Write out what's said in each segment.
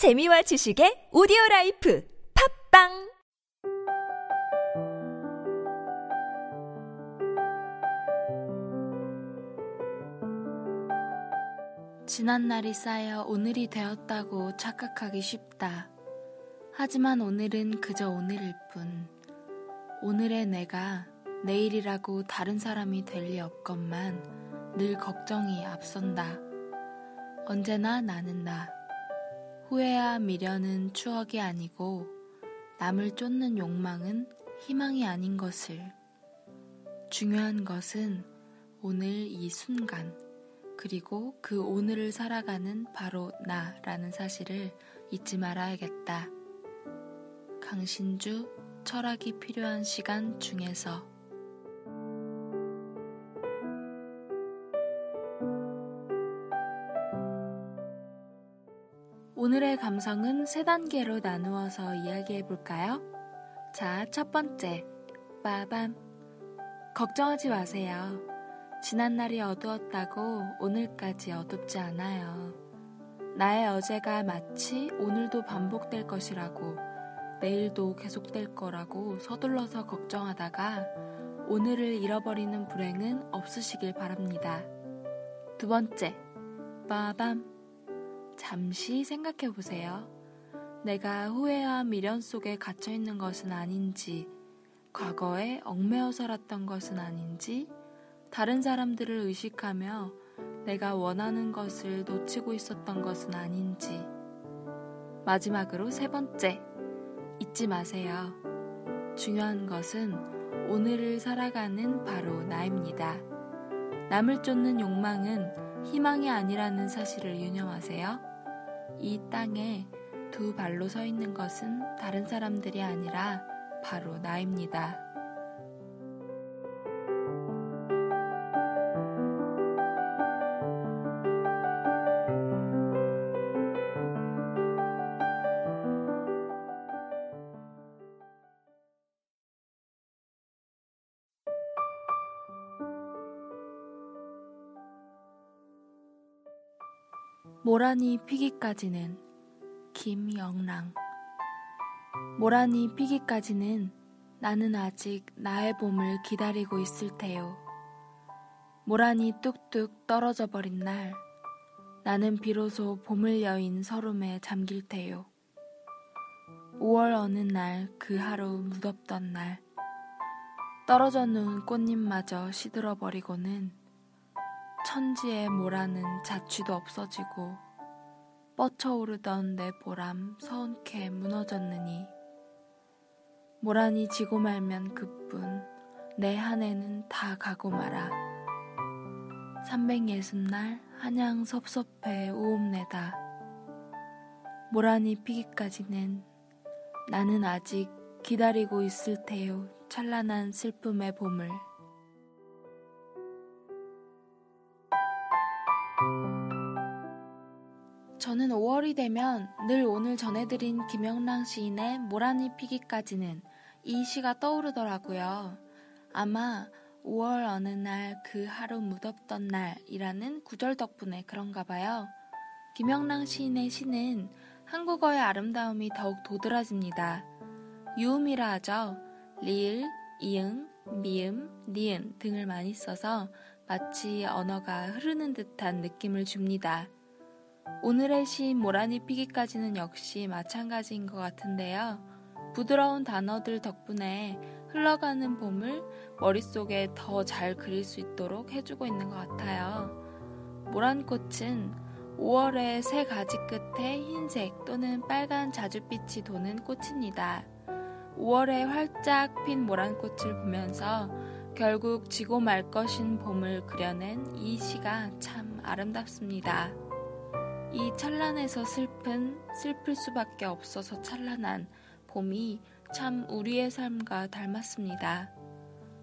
재미와 지식의 오디오 라이프 팟빵 지난 날이 쌓여 오늘이 되었다고 착각하기 쉽다. 하지만 오늘은 그저 오늘일 뿐. 오늘의 내가 내일이라고 다른 사람이 될 리 없건만 늘 걱정이 앞선다. 언제나 나는 나. 후회와 미련은 추억이 아니고 남을 쫓는 욕망은 희망이 아닌 것을. 중요한 것은 오늘 이 순간, 그리고 그 오늘을 살아가는 바로 나라는 사실을 잊지 말아야겠다. 강신주 철학이 필요한 시간 중에서 오늘의 감성은 세 단계로 나누어서 이야기해 볼까요? 자, 첫 번째. 빠밤. 걱정하지 마세요. 지난 날이 어두웠다고 오늘까지 어둡지 않아요. 나의 어제가 마치 오늘도 반복될 것이라고 내일도 계속될 거라고 서둘러서 걱정하다가 오늘을 잃어버리는 불행은 없으시길 바랍니다. 두 번째, 빠밤. 잠시 생각해 보세요. 내가 후회와 미련 속에 갇혀 있는 것은 아닌지, 과거에 얽매여 살았던 것은 아닌지, 다른 사람들을 의식하며 내가 원하는 것을 놓치고 있었던 것은 아닌지. 마지막으로 세 번째, 잊지 마세요. 중요한 것은 오늘을 살아가는 바로 나입니다. 남을 쫓는 욕망은 희망이 아니라는 사실을 유념하세요. 이 땅에 두 발로 서 있는 것은 다른 사람들이 아니라 바로 나입니다. 모란이 피기까지는 김영랑 모란이 피기까지는 나는 아직 나의 봄을 기다리고 있을 테요. 모란이 뚝뚝 떨어져 버린 날 나는 비로소 봄을 여인 서름에 잠길 테요. 5월 어느 날 그 하루 무덥던 날 떨어져 놓은 꽃잎마저 시들어 버리고는 천지의 모라는 자취도 없어지고 뻗쳐오르던 내 보람 서운케 무너졌느니. 모란이 지고 말면 그뿐 내 한 해는 다 가고 말아 360날 한양 섭섭해 우음내다. 모란이 피기까지는 나는 아직 기다리고 있을 테요. 찬란한 슬픔의 봄을 저는 5월이 되면 늘 오늘 전해드린 김영랑 시인의 모란이 피기까지는 이 시가 떠오르더라고요. 아마 5월 어느 날 그 하루 무덥던 날이라는 구절 덕분에 그런가 봐요. 김영랑 시인의 시는 한국어의 아름다움이 더욱 도드라집니다. 유음이라 하죠. 리을, 이응, 미음, 니은 등을 많이 써서 마치 언어가 흐르는 듯한 느낌을 줍니다. 오늘의 시인 모란이 피기까지는 역시 마찬가지인 것 같은데요. 부드러운 단어들 덕분에 흘러가는 봄을 머릿속에 더 잘 그릴 수 있도록 해주고 있는 것 같아요. 모란꽃은 5월의 새 가지 끝에 흰색 또는 빨간 자줏빛이 도는 꽃입니다. 5월에 활짝 핀 모란꽃을 보면서 결국 지고 말 것인 봄을 그려낸 이 시가 참 아름답습니다. 이 찬란해서 슬픈, 슬플 수밖에 없어서 찬란한 봄이 참 우리의 삶과 닮았습니다.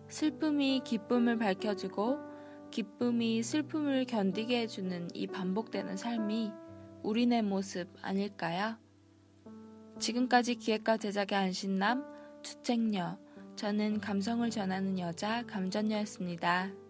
슬픔이 기쁨을 밝혀주고 기쁨이 슬픔을 견디게 해주는 이 반복되는 삶이 우리네 모습 아닐까요? 지금까지 기획과 제작의 안신남, 주책녀, 저는 감성을 전하는 여자 감전녀였습니다.